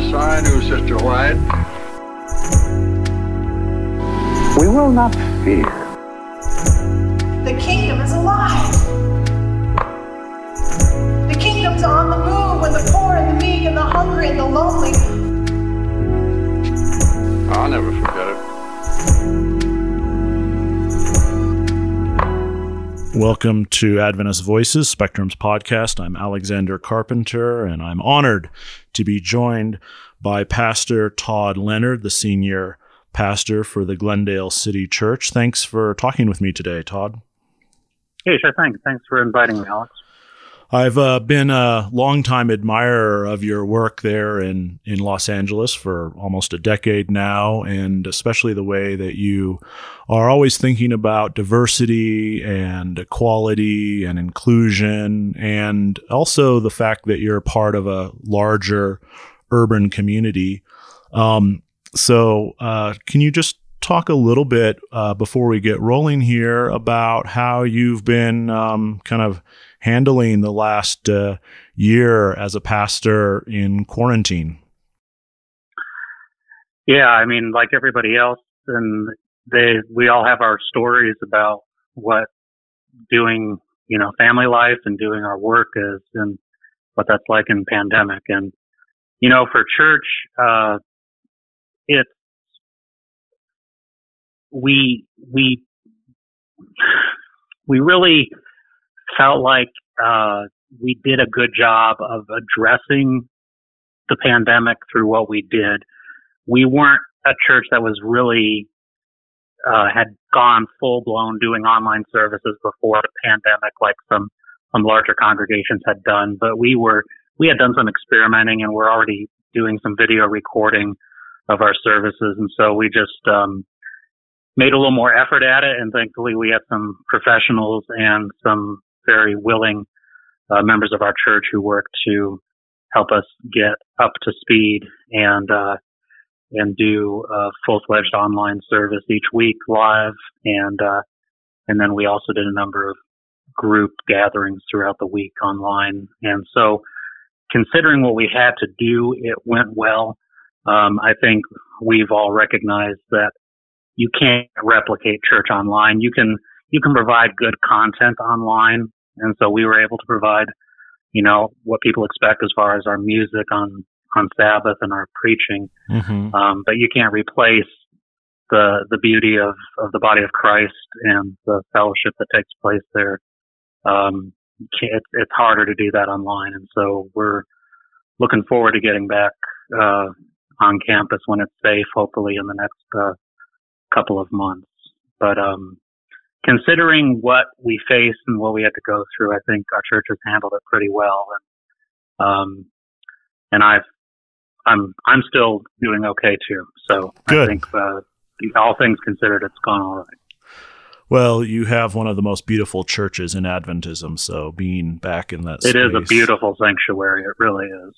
Yes, I knew Sister White. We will not fear. The kingdom is alive. The kingdom's on the move with the poor and the meek and the hungry and the lonely. I'll never forget it. Welcome to Adventist Voices, Spectrum's podcast. I'm Alexander Carpenter, and I'm honored to be joined by Pastor Todd Leonard, the senior pastor for the Glendale City Church. Thanks for talking with me today, Todd. Hey, sure thing. Thanks for inviting me, Alex. I've uh, been a longtime admirer of your work there in, in Los Angeles for almost a decade now, and especially the way that you are always thinking about diversity and equality and inclusion, and also the fact that you're part of a larger urban community. Um, so, uh, can you just talk a little bit uh, before we get rolling here about how you've been um, kind of handling the last uh, year as a pastor in quarantine? Yeah, I mean, like everybody else, and they we all have our stories about what doing, you know, family life and doing our work is, and what that's like in pandemic. And you know, for church, uh, it's we we we really felt like uh, we did a good job of addressing the pandemic through what we did. We weren't a church that was really uh, had gone full blown doing online services before the pandemic, like some some larger congregations had done. But we were we had done some experimenting, and we're already doing some video recording of our services, and so we just um, made a little more effort at it. And thankfully, we had some professionals and some very willing uh, members of our church who worked to help us get up to speed and uh, and do a full fledged online service each week live. And uh, and then we also did a number of group gatherings throughout the week online. And so considering what we had to do it went well. Um, I think we've all recognized that you can't replicate church online. You can you can provide good content online and so we were able to provide, you know, what people expect as far as our music on, on Sabbath and our preaching. Mm-hmm. Um, but you can't replace the, the beauty of, of the body of Christ and the fellowship that takes place there. Um, it's, it's harder to do that online. And so we're looking forward to getting back, uh, on campus when it's safe, hopefully in the next, uh, couple of months. But, um, considering what we faced and what we had to go through, I think our church has handled it pretty well. And, um, and I've, I'm, I'm still doing okay too. So Good. I think, uh, all things considered, it's gone all right. Well, you have one of the most beautiful churches in Adventism, so being back in that It space. is a beautiful sanctuary. It really is.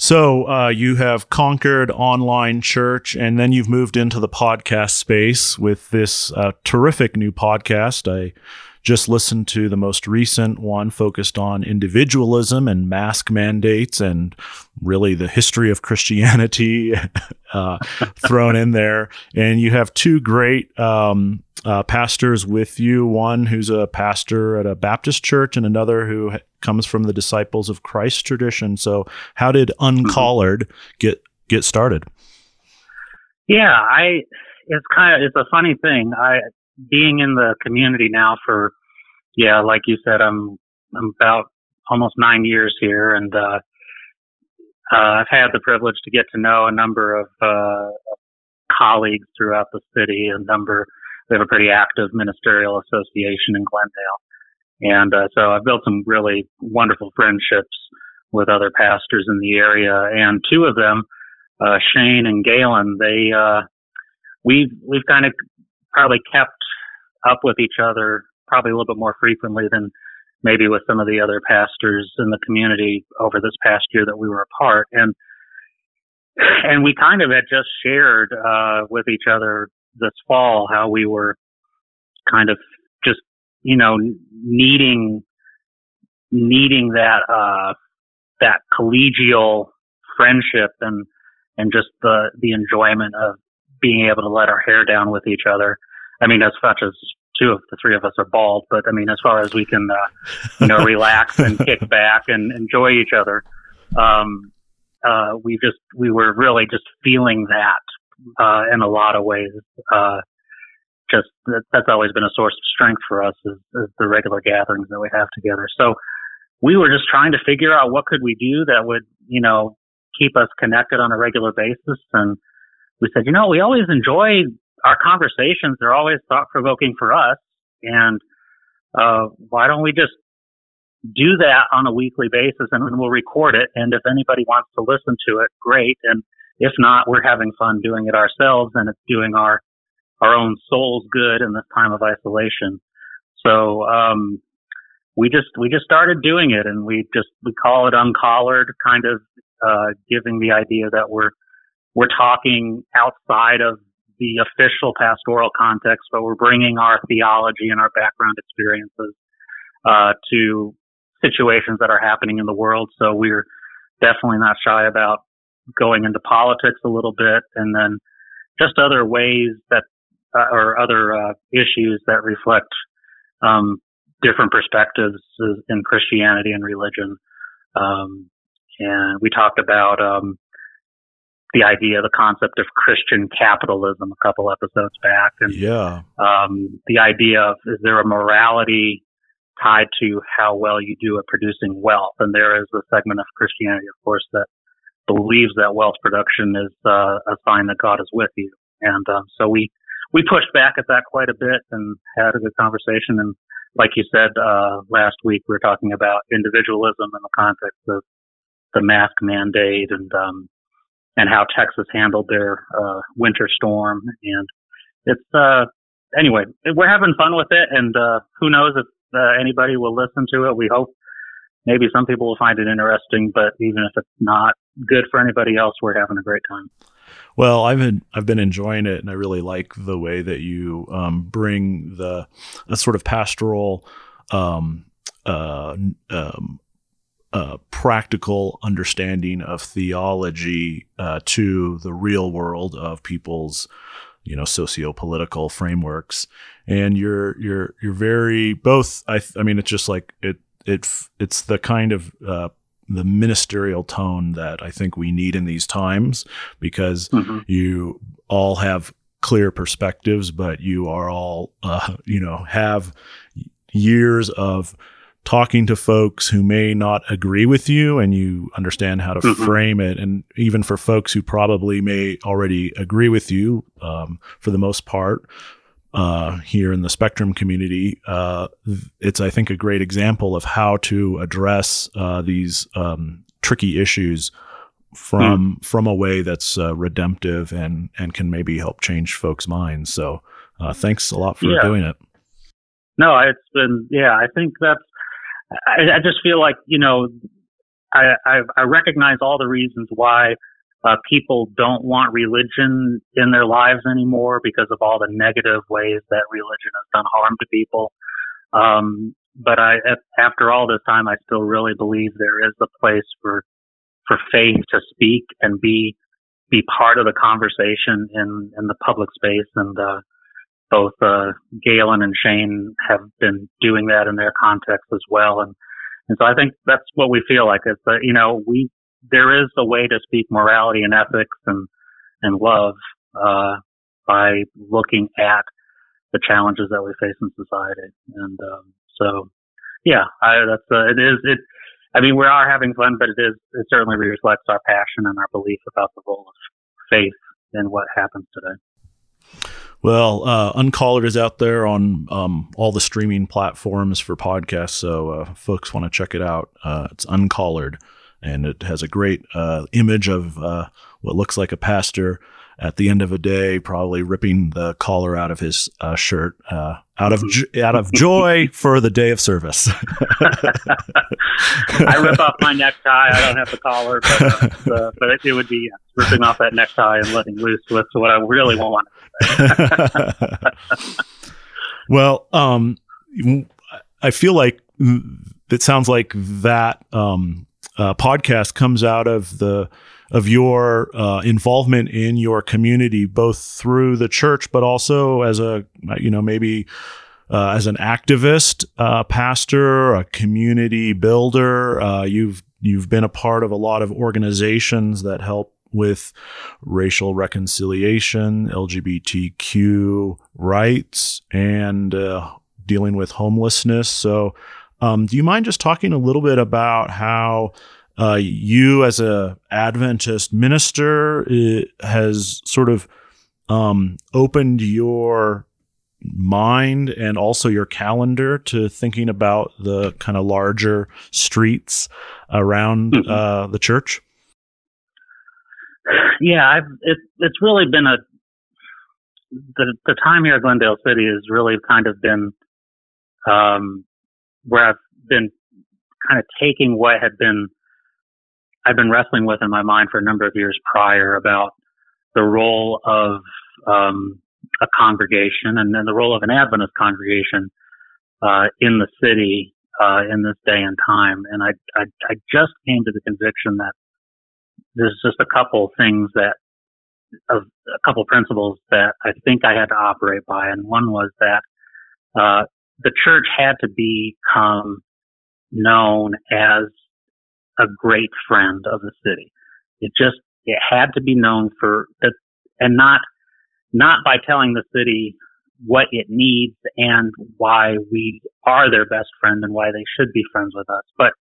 So uh, you have conquered online church, and then you've moved into the podcast space with this uh, terrific new podcast. I just listened to the most recent one focused on individualism and mask mandates and really the history of Christianity uh, thrown in there. And you have two great um, uh, pastors with you one who's a pastor at a Baptist church, and another who comes from the Disciples of Christ tradition. So, how did Uncollared get get started? Yeah, I it's kind of it's a funny thing. I being in the community now for yeah, like you said, I'm I'm about almost nine years here, and uh, uh, I've had the privilege to get to know a number of uh, colleagues throughout the city. A number we have a pretty active ministerial association in Glendale, and uh, so I've built some really wonderful friendships with other pastors in the area, and two of them, uh, Shane and Galen, they uh, we've we've kind of probably kept up with each other probably a little bit more frequently than maybe with some of the other pastors in the community over this past year that we were apart and and we kind of had just shared uh with each other this fall how we were kind of just you know needing needing that uh that collegial friendship and and just the the enjoyment of being able to let our hair down with each other. I mean, as much as two of the three of us are bald, but I mean, as far as we can, uh, you know, relax and kick back and enjoy each other, um, uh, we just we were really just feeling that uh, in a lot of ways. Uh, just that, that's always been a source of strength for us is, is the regular gatherings that we have together. So we were just trying to figure out what could we do that would, you know, keep us connected on a regular basis. And we said, you know, we always enjoy our conversations. They're always thought provoking for us. And, uh, why don't we just do that on a weekly basis and then we'll record it. And if anybody wants to listen to it, great. And if not, we're having fun doing it ourselves and it's doing our, our own souls good in this time of isolation. So, um, we just we just started doing it, and we just we call it uncollared, kind of uh, giving the idea that we're we're talking outside of the official pastoral context, but we're bringing our theology and our background experiences uh, to situations that are happening in the world. So we're definitely not shy about going into politics a little bit, and then just other ways that uh, or other uh, issues that reflect um, different perspectives in Christianity and religion. Um, and we talked about um, the idea, the concept of Christian capitalism a couple episodes back, and yeah, um, the idea of is there a morality tied to how well you do at producing wealth? And there is a segment of Christianity, of course, that believes that wealth production is uh, a sign that God is with you, and um, so we we pushed back at that quite a bit and had a good conversation. And like you said uh, last week, we were talking about individualism in the context of the mask mandate and um, and how Texas handled their uh, winter storm. And it's uh, anyway, we're having fun with it, and uh, who knows if uh, anybody will listen to it. We hope maybe some people will find it interesting, but even if it's not good for anybody else, we're having a great time. Well, I've been I've been enjoying it, and I really like the way that you um, bring the a sort of pastoral, um, uh, um, uh, practical understanding of theology uh, to the real world of people's you know socio-political frameworks and you're you're you're very both i i mean it's just like it it it's the kind of uh, the ministerial tone that I think we need in these times because mm-hmm. you all have clear perspectives, but you are all, uh, you know, have years of talking to folks who may not agree with you and you understand how to mm-hmm. frame it. And even for folks who probably may already agree with you, um, for the most part, uh, here in the spectrum community, uh, it's I think a great example of how to address uh, these um, tricky issues from mm. from a way that's uh, redemptive and and can maybe help change folks' minds. So uh, thanks a lot for yeah. doing it. No, it's been yeah. I think that's. I, I just feel like you know, I, I I recognize all the reasons why uh, people don't want religion in their lives anymore because of all the negative ways that religion has done harm to people. Um, but I, after all this time, I still really believe there is a place for, for faith to speak and be, be part of the conversation in, in the public space. And, uh, both, uh, Galen and Shane have been doing that in their context as well. And, and so I think that's what we feel like. It's, uh, you know, we, there is a way to speak morality and ethics and and love uh, by looking at the challenges that we face in society. And um, so, yeah, I, that's uh, it is it. I mean, we are having fun, but it is it certainly reflects our passion and our belief about the role of faith in what happens today. Well, uh, Uncollared is out there on um, all the streaming platforms for podcasts, so uh, folks want to check it out. Uh, it's Uncollared and it has a great uh, image of uh, what looks like a pastor at the end of a day, probably ripping the collar out of his uh, shirt out of out of joy for the day of service. I rip off my necktie. I don't have the collar, but, uh, but it, it, would be ripping off that necktie and letting loose with what I really want. well, um, I feel like it sounds like that um, uh, podcast comes out of the of your uh, involvement in your community, both through the church, but also as a you know maybe uh, as an activist, uh, pastor, a community builder. Uh, you've you've been a part of a lot of organizations that help with racial reconciliation, LGBTQ rights, and uh, dealing with homelessness. So, um, do you mind just talking a little bit about how uh, you, as a Adventist minister, has sort of um, opened your mind and also your calendar to thinking about the kind of larger streets around mm-hmm. uh, the church? Yeah, I've, it, it's really been a the the time here at Glendale City has really kind of been um, where I've been kind of taking what had been I've been wrestling with in my mind for a number of years prior about the role of um, a congregation and then the role of an Adventist congregation uh, in the city uh, in this day and time. And I, I, I just came to the conviction that there's just a couple things that a couple principles that I think I had to operate by, and one was that uh, the church had to become known as a great friend of the city. It just, it had to be known for that and not, not by telling the city what it needs and why we are their best friend and why they should be friends with us, but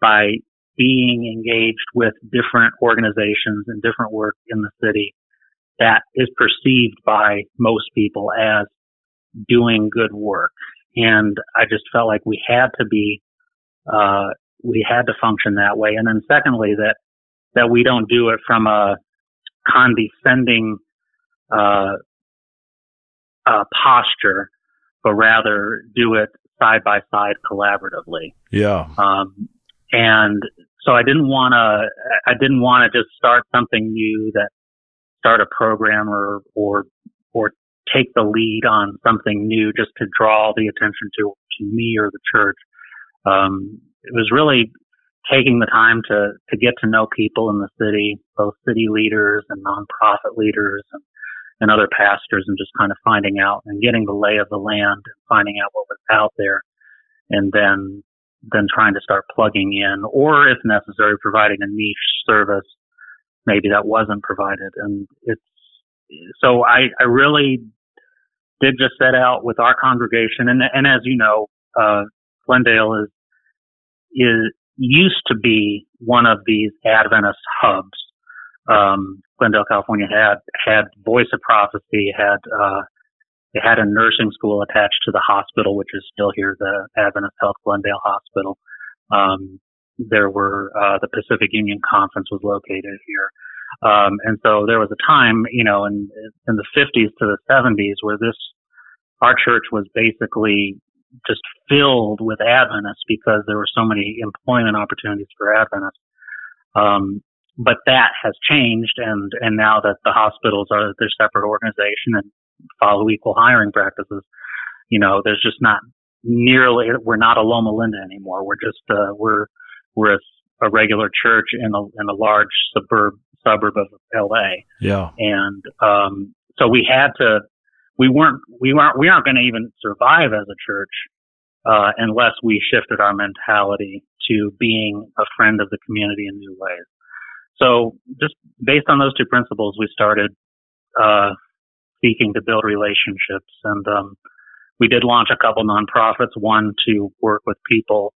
by being engaged with different organizations and different work in the city that is perceived by most people as doing good work. And I just felt like we had to be uh, we had to function that way. And then secondly, that, that we don't do it from a condescending, uh, uh, posture, but rather do it side by side collaboratively. Yeah. Um, and so I didn't want to, I didn't want to just start something new that start a program or, or, or take the lead on something new just to draw the attention to, to me or the church. Um, it was really taking the time to, to get to know people in the city, both city leaders and nonprofit leaders and, and other pastors and just kind of finding out and getting the lay of the land and finding out what was out there and then then trying to start plugging in or if necessary providing a niche service maybe that wasn't provided. And it's so I, I really did just set out with our congregation. And and as you know uh Glendale is is used to be one of these Adventist hubs. Um, Glendale, California had had Voice of Prophecy, had uh, it had a nursing school attached to the hospital, which is still here, the Adventist Health Glendale Hospital. Um, there were uh, the Pacific Union Conference was located here. Um, and so there was a time, you know, in in the 50s to the 70s where this our church was basically just filled with Adventists because there were so many employment opportunities for Adventists. Um, but that has changed, and and now that the hospitals are their separate organization and follow equal hiring practices, you know, there's just not nearly we're not a Loma Linda anymore. We're just uh, we're we're a, a regular church in a in a large suburb suburb of LA. Yeah, and um, so we had to we weren't we weren't we aren't going to even survive as a church uh, unless we shifted our mentality to being a friend of the community in new ways. So just based on those two principles, we started uh, seeking to build relationships, and um, we did launch a couple nonprofits. One to work with people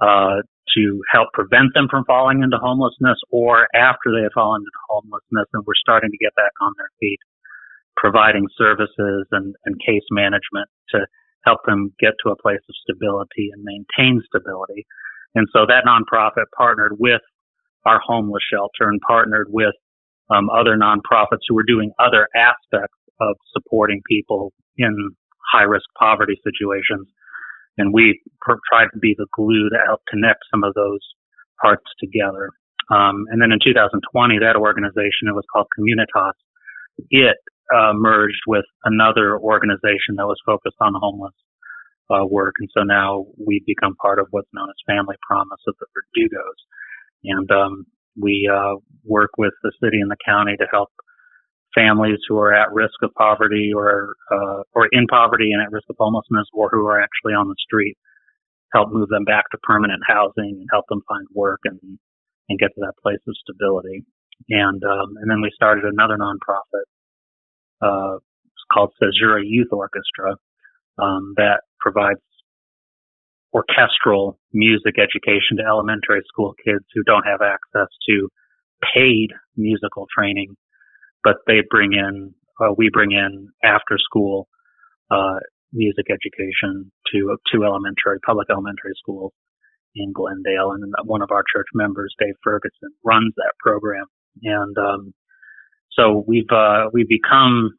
uh, to help prevent them from falling into homelessness, or after they have fallen into homelessness, and we're starting to get back on their feet providing services and, and case management to help them get to a place of stability and maintain stability. And so that nonprofit partnered with our homeless shelter and partnered with um, other nonprofits who were doing other aspects of supporting people in high risk poverty situations. And we pr- tried to be the glue to help connect some of those parts together. Um, and then in 2020, that organization, it was called Communitas. It uh, merged with another organization that was focused on homeless uh, work, and so now we've become part of what's known as Family Promise of the Verdugos. and um, we uh, work with the city and the county to help families who are at risk of poverty or uh, or in poverty and at risk of homelessness or who are actually on the street help move them back to permanent housing and help them find work and and get to that place of stability and um, and then we started another nonprofit uh, it's called Caesura Youth Orchestra um, that provides orchestral music education to elementary school kids who don't have access to paid musical training, but they bring in, uh, we bring in after school, uh, music education to, to elementary, public elementary schools in Glendale. And one of our church members, Dave Ferguson, runs that program. And, um, so we've, uh, we've become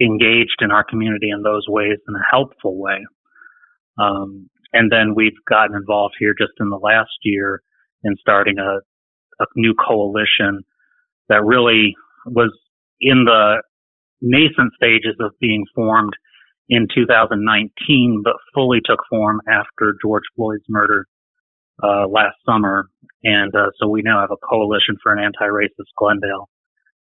engaged in our community in those ways in a helpful way. Um, and then we've gotten involved here just in the last year in starting a, a new coalition that really was in the nascent stages of being formed in 2019, but fully took form after George Floyd's murder uh, last summer. And uh, so we now have a coalition for an anti-racist Glendale,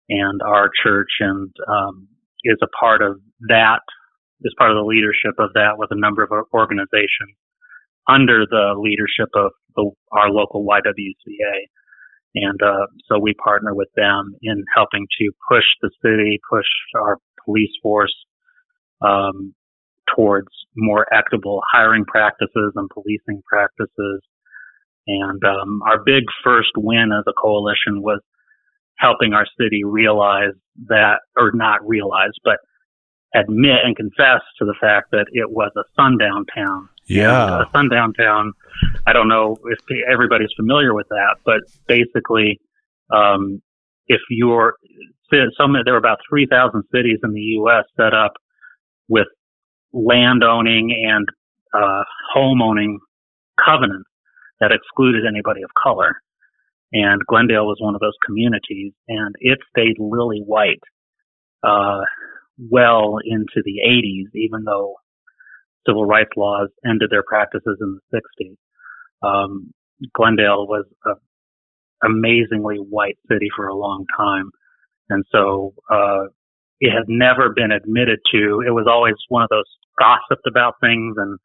and our church and um, is a part of that is part of the leadership of that with a number of organizations under the leadership of the, our local YWCA. And uh, so we partner with them in helping to push the city, push our police force um, towards more equitable hiring practices and policing practices. And um, our big first win as a coalition was helping our city realize that, or not realize, but admit and confess to the fact that it was a sundown town. Yeah. And a sundown town. I don't know if everybody's familiar with that, but basically, um, if you're some, there were about 3,000 cities in the U.S. set up with land owning and uh, home owning covenants that excluded anybody of color. And Glendale was one of those communities, and it stayed lily white uh, well into the 80s, even though civil rights laws ended their practices in the 60s. Um, Glendale was an amazingly white city for a long time. And so, uh, it had never been admitted to. It was always one of those gossiped about things and,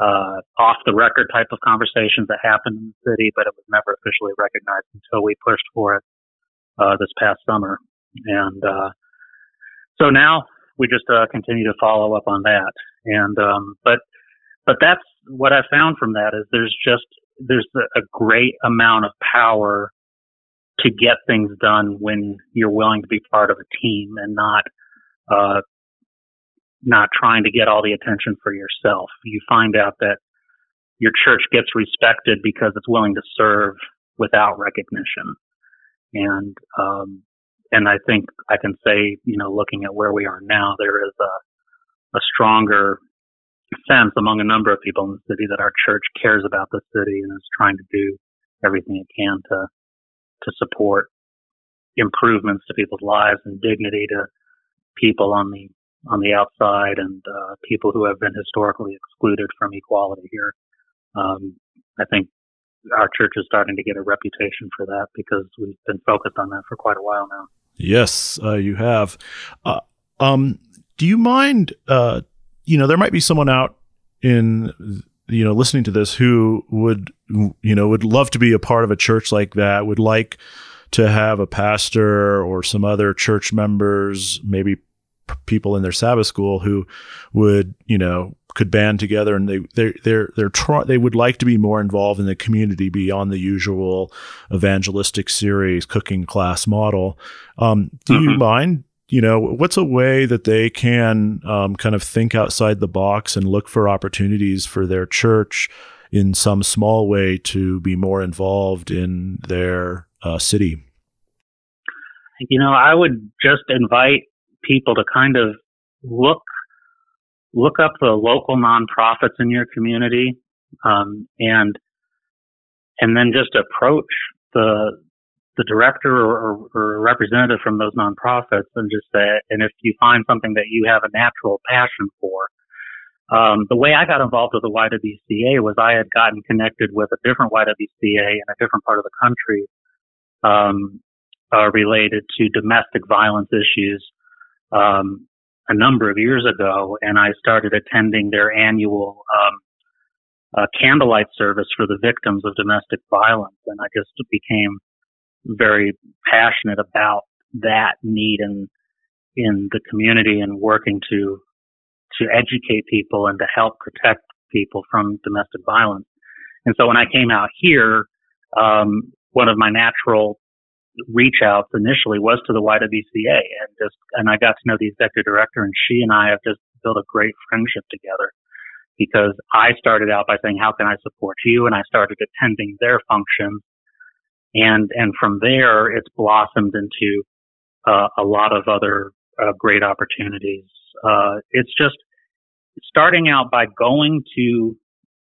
uh, off the record type of conversations that happened in the city, but it was never officially recognized until we pushed for it, uh, this past summer. And, uh, so now we just uh, continue to follow up on that. And um, but but that's what I found from that is there's just there's a, great amount of power to get things done when you're willing to be part of a team and not uh, not trying to get all the attention for yourself. You find out that your church gets respected because it's willing to serve without recognition. And um, and I think I can say, you know, looking at where we are now, there is a, a stronger sense among a number of people in the city that our church cares about the city and is trying to do everything it can to to support improvements to people's lives and dignity to people on the on the outside and uh, people who have been historically excluded from equality here. Um, I think our church is starting to get a reputation for that because we've been focused on that for quite a while now. Yes, uh, you have. Uh, um, do you mind? Uh, you know, there might be someone out in you know listening to this who would you know would love to be a part of a church like that. Would like to have a pastor or some other church members, maybe people in their Sabbath school who would you know could band together and they they they're they're try, they would like to be more involved in the community beyond the usual evangelistic series cooking class model. Um, do mm-hmm. you mind? You know, what's a way that they can um, kind of think outside the box and look for opportunities for their church in some small way to be more involved in their uh, city? You know, I would just invite people to kind of look look up the local nonprofits in your community, um, and and then just approach the the director or, or, representative from those nonprofits and just say, and if you find something that you have a natural passion for, um, the way I got involved with the YWCA was I had gotten connected with a different YWCA in a different part of the country um, uh, related to domestic violence issues um, a number of years ago, and I started attending their annual um, uh, candlelight service for the victims of domestic violence, and I just became very passionate about that need in in the community and working to to educate people and to help protect people from domestic violence. And so when I came out here, um, one of my natural reach outs initially was to the YWCA and just, and I got to know the executive director and she and I have just built a great friendship together because I started out by saying, how can I support you? And I started attending their functions. And, and from there, it's blossomed into uh, a lot of other uh, great opportunities. Uh, it's just starting out by going to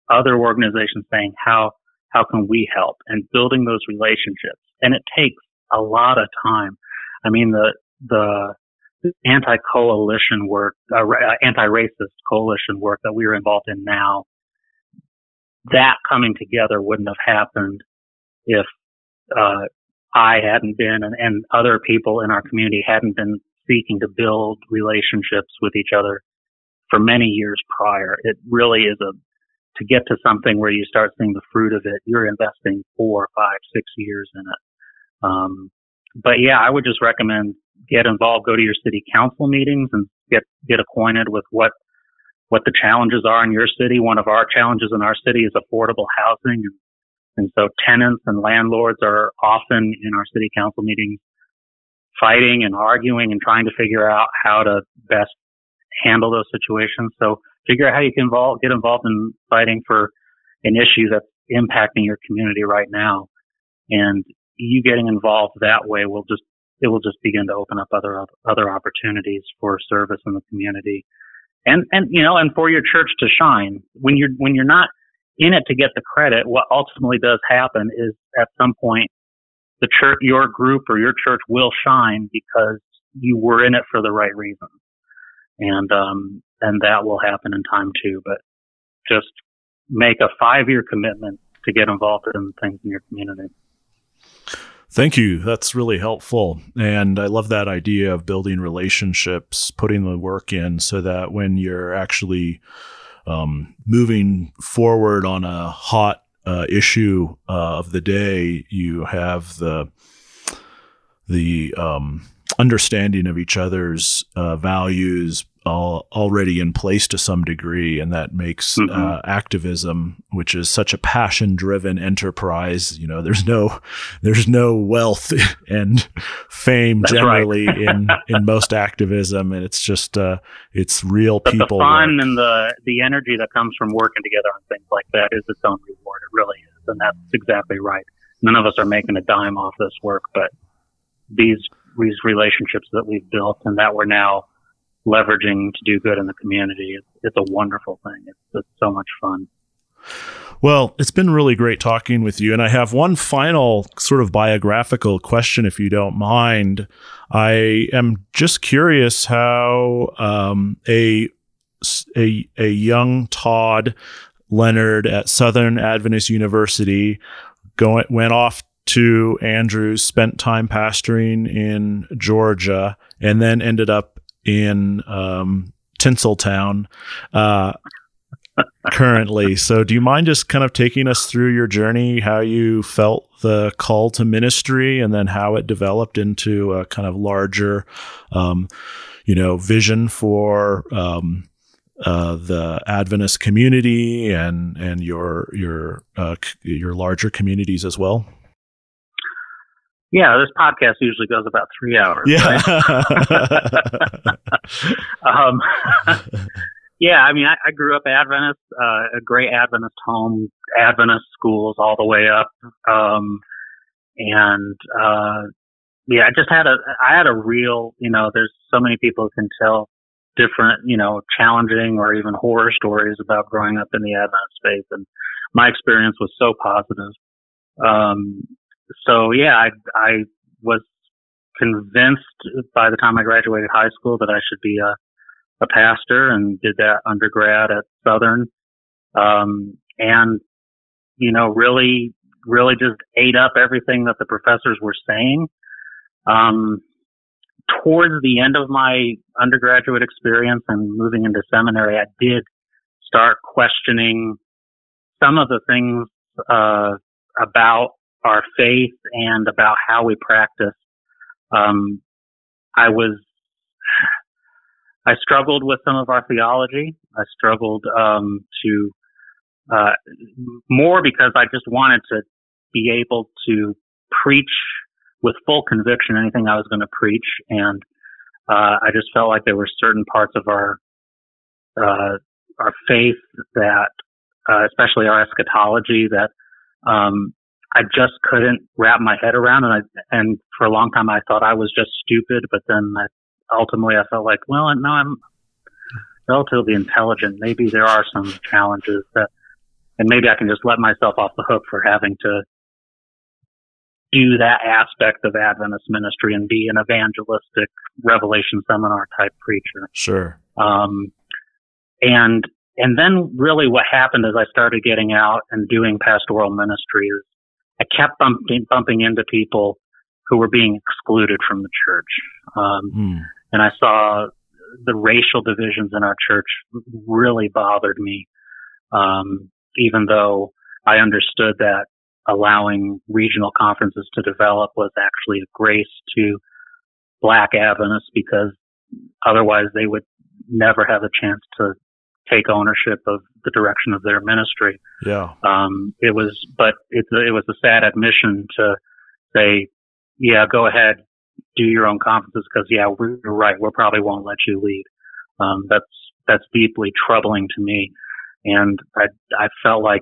other organizations saying, how, how can we help and building those relationships? And it takes a lot of time. I mean, the, the anti-coalition work, uh, uh, anti-racist coalition work that we are involved in now, that coming together wouldn't have happened if, uh, I hadn't been and, and other people in our community hadn't been seeking to build relationships with each other for many years prior. It really is a, to get to something where you start seeing the fruit of it, you're investing four, five, six years in it. Um, but yeah, I would just recommend get involved, go to your city council meetings and get, get acquainted with what, what the challenges are in your city. One of our challenges in our city is affordable housing. And, and so tenants and landlords are often in our city council meetings fighting and arguing and trying to figure out how to best handle those situations. So figure out how you can involve, get involved in fighting for an issue that's impacting your community right now. And you getting involved that way will just it will just begin to open up other other opportunities for service in the community. And and you know and for your church to shine. When you're when you're not in it to get the credit what ultimately does happen is at some point the church your group or your church will shine because you were in it for the right reasons and um and that will happen in time too. But just make a five year commitment to get involved in things in your community Thank you. That's really helpful. And I love that idea of building relationships, putting the work in so that when you're actually um, moving forward on a hot uh, issue uh, of the day, you have the the um, understanding of each other's uh, values, all, already in place to some degree, and that makes mm-hmm. uh, activism, which is such a passion-driven enterprise. You know, there's no there's no wealth and fame That's generally right. in in most activism, and it's just uh, it's real but people. The fun work. and the the energy that comes from working together on things like that is its own reward. It really is, and that's exactly right. None of us are making a dime off this work, but these these relationships that we've built and that we're now leveraging to do good in the community. It's, it's a wonderful thing. It's, it's so much fun. Well, it's been really great talking with you. And I have one final sort of biographical question, if you don't mind. I am just curious how um, a, a, a young Todd Leonard at Southern Adventist University going, went off to Andrews, spent time pastoring in Georgia, and then ended up in um, Tinseltown uh, currently. So, do you mind just kind of taking us through your journey, how you felt the call to ministry, and then how it developed into a kind of larger, um, you know, vision for um, uh, the Adventist community and and your your uh, your larger communities as well? Yeah, this podcast usually goes about three hours. Yeah. Right? um, yeah, I mean, I, I grew up Adventist, uh, a great Adventist home, Adventist schools all the way up. Um, and, uh, yeah, I just had a, I had a real, you know, there's so many people who can tell different, you know, challenging or even horror stories about growing up in the Adventist faith. And my experience was so positive. Um, so yeah, I, I was convinced by the time I graduated high school that I should be a, a pastor and did that undergrad at Southern. Um, and, you know, really, really just ate up everything that the professors were saying. Um, towards the end of my undergraduate experience and moving into seminary, I did start questioning some of the things, uh, about our faith and about how we practice. Um, I was, I struggled with some of our theology. I struggled um, to uh, more because I just wanted to be able to preach with full conviction anything I was going to preach, and uh, I just felt like there were certain parts of our uh, our faith that, uh, especially our eschatology, that um, I just couldn't wrap my head around. And I, and for a long time I thought I was just stupid, but then I, ultimately I felt like, well, no, I'm relatively intelligent. Maybe there are some challenges that, and maybe I can just let myself off the hook for having to do that aspect of Adventist ministry and be an evangelistic revelation seminar type preacher. Sure. Um, and, and then really what happened is I started getting out and doing pastoral ministry is I kept bumping, bumping into people who were being excluded from the church. Um, mm. and I saw the racial divisions in our church really bothered me. Um, even though I understood that allowing regional conferences to develop was actually a grace to black Adventists because otherwise they would never have a chance to take ownership of the direction of their ministry. Yeah. Um, it was, but it, it was a sad admission to say, yeah, go ahead, do your own conferences because yeah, we're right. We probably won't let you lead. Um, that's, that's deeply troubling to me. And I, I felt like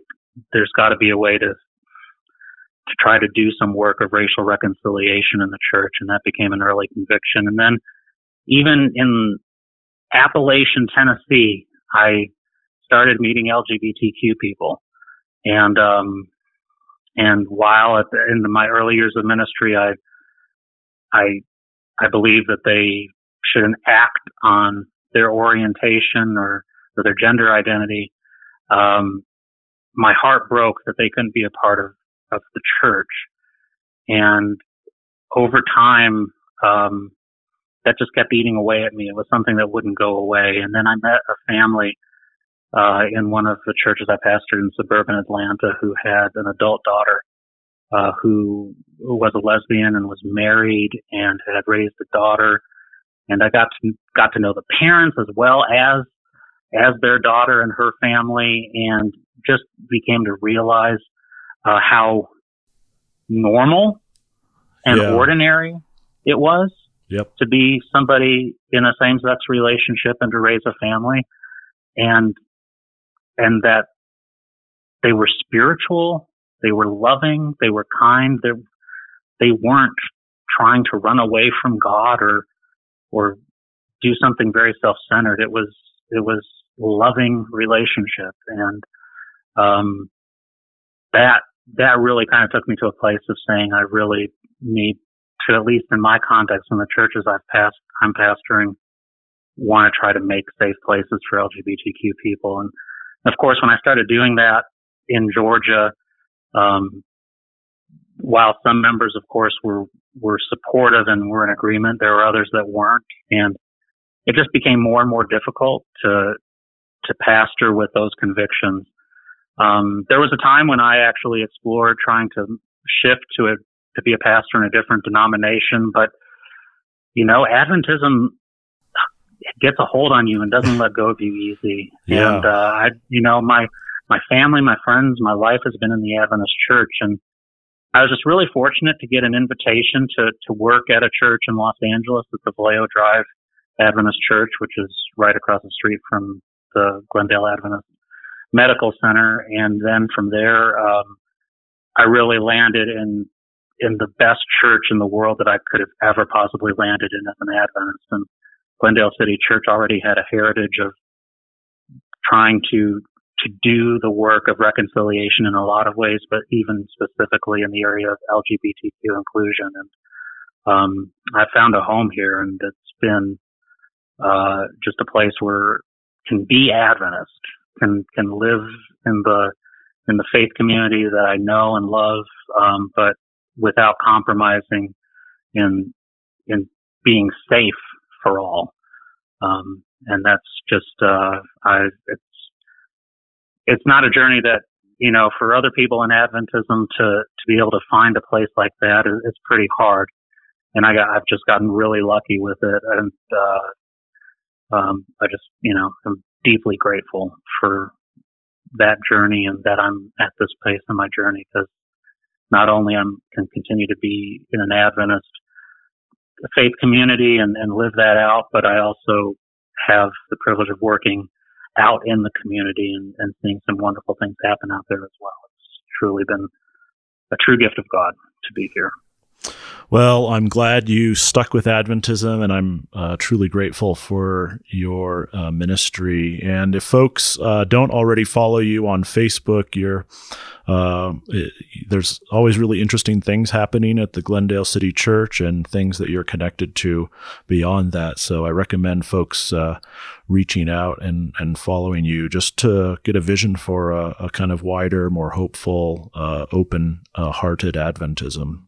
there's got to be a way to, to try to do some work of racial reconciliation in the church. And that became an early conviction. And then even in Appalachian, Tennessee, I started meeting LGBTQ people. And, um, and while at the, in my early years of ministry, I, I, I believe that they shouldn't act on their orientation or, or their gender identity. Um, my heart broke that they couldn't be a part of, of the church. And over time, um, that just kept eating away at me. It was something that wouldn't go away. And then I met a family uh, in one of the churches I pastored in suburban Atlanta who had an adult daughter uh, who, who was a lesbian and was married and had raised a daughter. And I got to got to know the parents as well as as their daughter and her family, and just became to realize uh, how normal and yeah. ordinary it was Yep. To be somebody in a same sex relationship and to raise a family and, and that they were spiritual, they were loving, they were kind, they, they weren't trying to run away from God or, or do something very self-centered. It was, it was loving relationship and, um, that, that really kind of took me to a place of saying I really need to at least in my context in the churches I've passed, I'm pastoring, want to try to make safe places for LGBTQ people. And of course, when I started doing that in Georgia, um, while some members, of course, were were supportive and were in agreement, there were others that weren't, and it just became more and more difficult to to pastor with those convictions. Um, there was a time when I actually explored trying to shift to a to be a pastor in a different denomination, but you know, Adventism gets a hold on you and doesn't let go of you easy. Yeah. And, uh, I, you know, my, my family, my friends, my life has been in the Adventist church and I was just really fortunate to get an invitation to, to work at a church in Los Angeles at the Vallejo Drive Adventist Church, which is right across the street from the Glendale Adventist Medical Center. And then from there, um, I really landed in in the best church in the world that I could have ever possibly landed in as an Adventist. And Glendale City Church already had a heritage of trying to to do the work of reconciliation in a lot of ways, but even specifically in the area of LGBTQ inclusion. And um, I found a home here, and it's been uh, just a place where can be Adventist, can can live in the in the faith community that I know and love, um, but without compromising in in being safe for all. Um, and that's just uh, I it's it's not a journey that you know for other people in Adventism to to be able to find a place like that is it's pretty hard. And I got I've just gotten really lucky with it, and uh, um, I just you know I'm deeply grateful for that journey and that I'm at this place in my journey because not only I'm can continue to be in an Adventist faith community and, and live that out, but I also have the privilege of working out in the community and, and seeing some wonderful things happen out there as well. It's truly been a true gift of God to be here. Well, I'm glad you stuck with Adventism, and I'm uh, truly grateful for your uh, ministry. And if folks uh, don't already follow you on Facebook, you're uh, it, there's always really interesting things happening at the Glendale City Church and things that you're connected to beyond that. So I recommend folks uh, reaching out and, and following you just to get a vision for a, a kind of wider, more hopeful, uh, open hearted Adventism.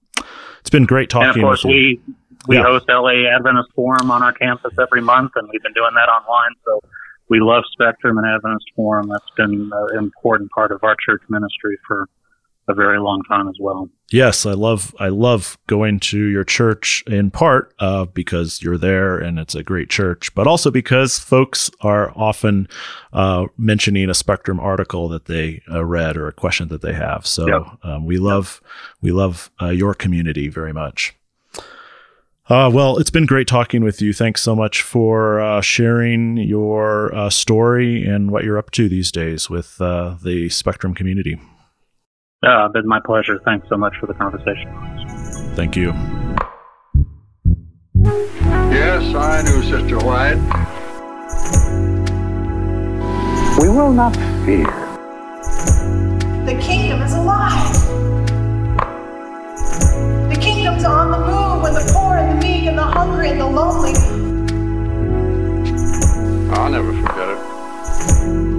It's been great talking. And of course, we we yeah. host LA Adventist Forum on our campus every month, and we've been doing that online. So we love Spectrum and Adventist Forum. That's been an important part of our church ministry for a very long time as well. Yes, I love I love going to your church in part uh, because you're there and it's a great church, but also because folks are often uh, mentioning a Spectrum article that they uh, read or a question that they have. So yep. um, we love we love uh, your community very much. Uh, well, it's been great talking with you. Thanks so much for uh, sharing your uh, story and what you're up to these days with uh, the Spectrum community. Uh, been my pleasure. Thanks so much for the conversation. Thank you. Yes, I knew Sister White. We will not fear. The kingdom is alive. The kingdom's on the move with the poor and the meek and the hungry and the lonely. I'll never forget it.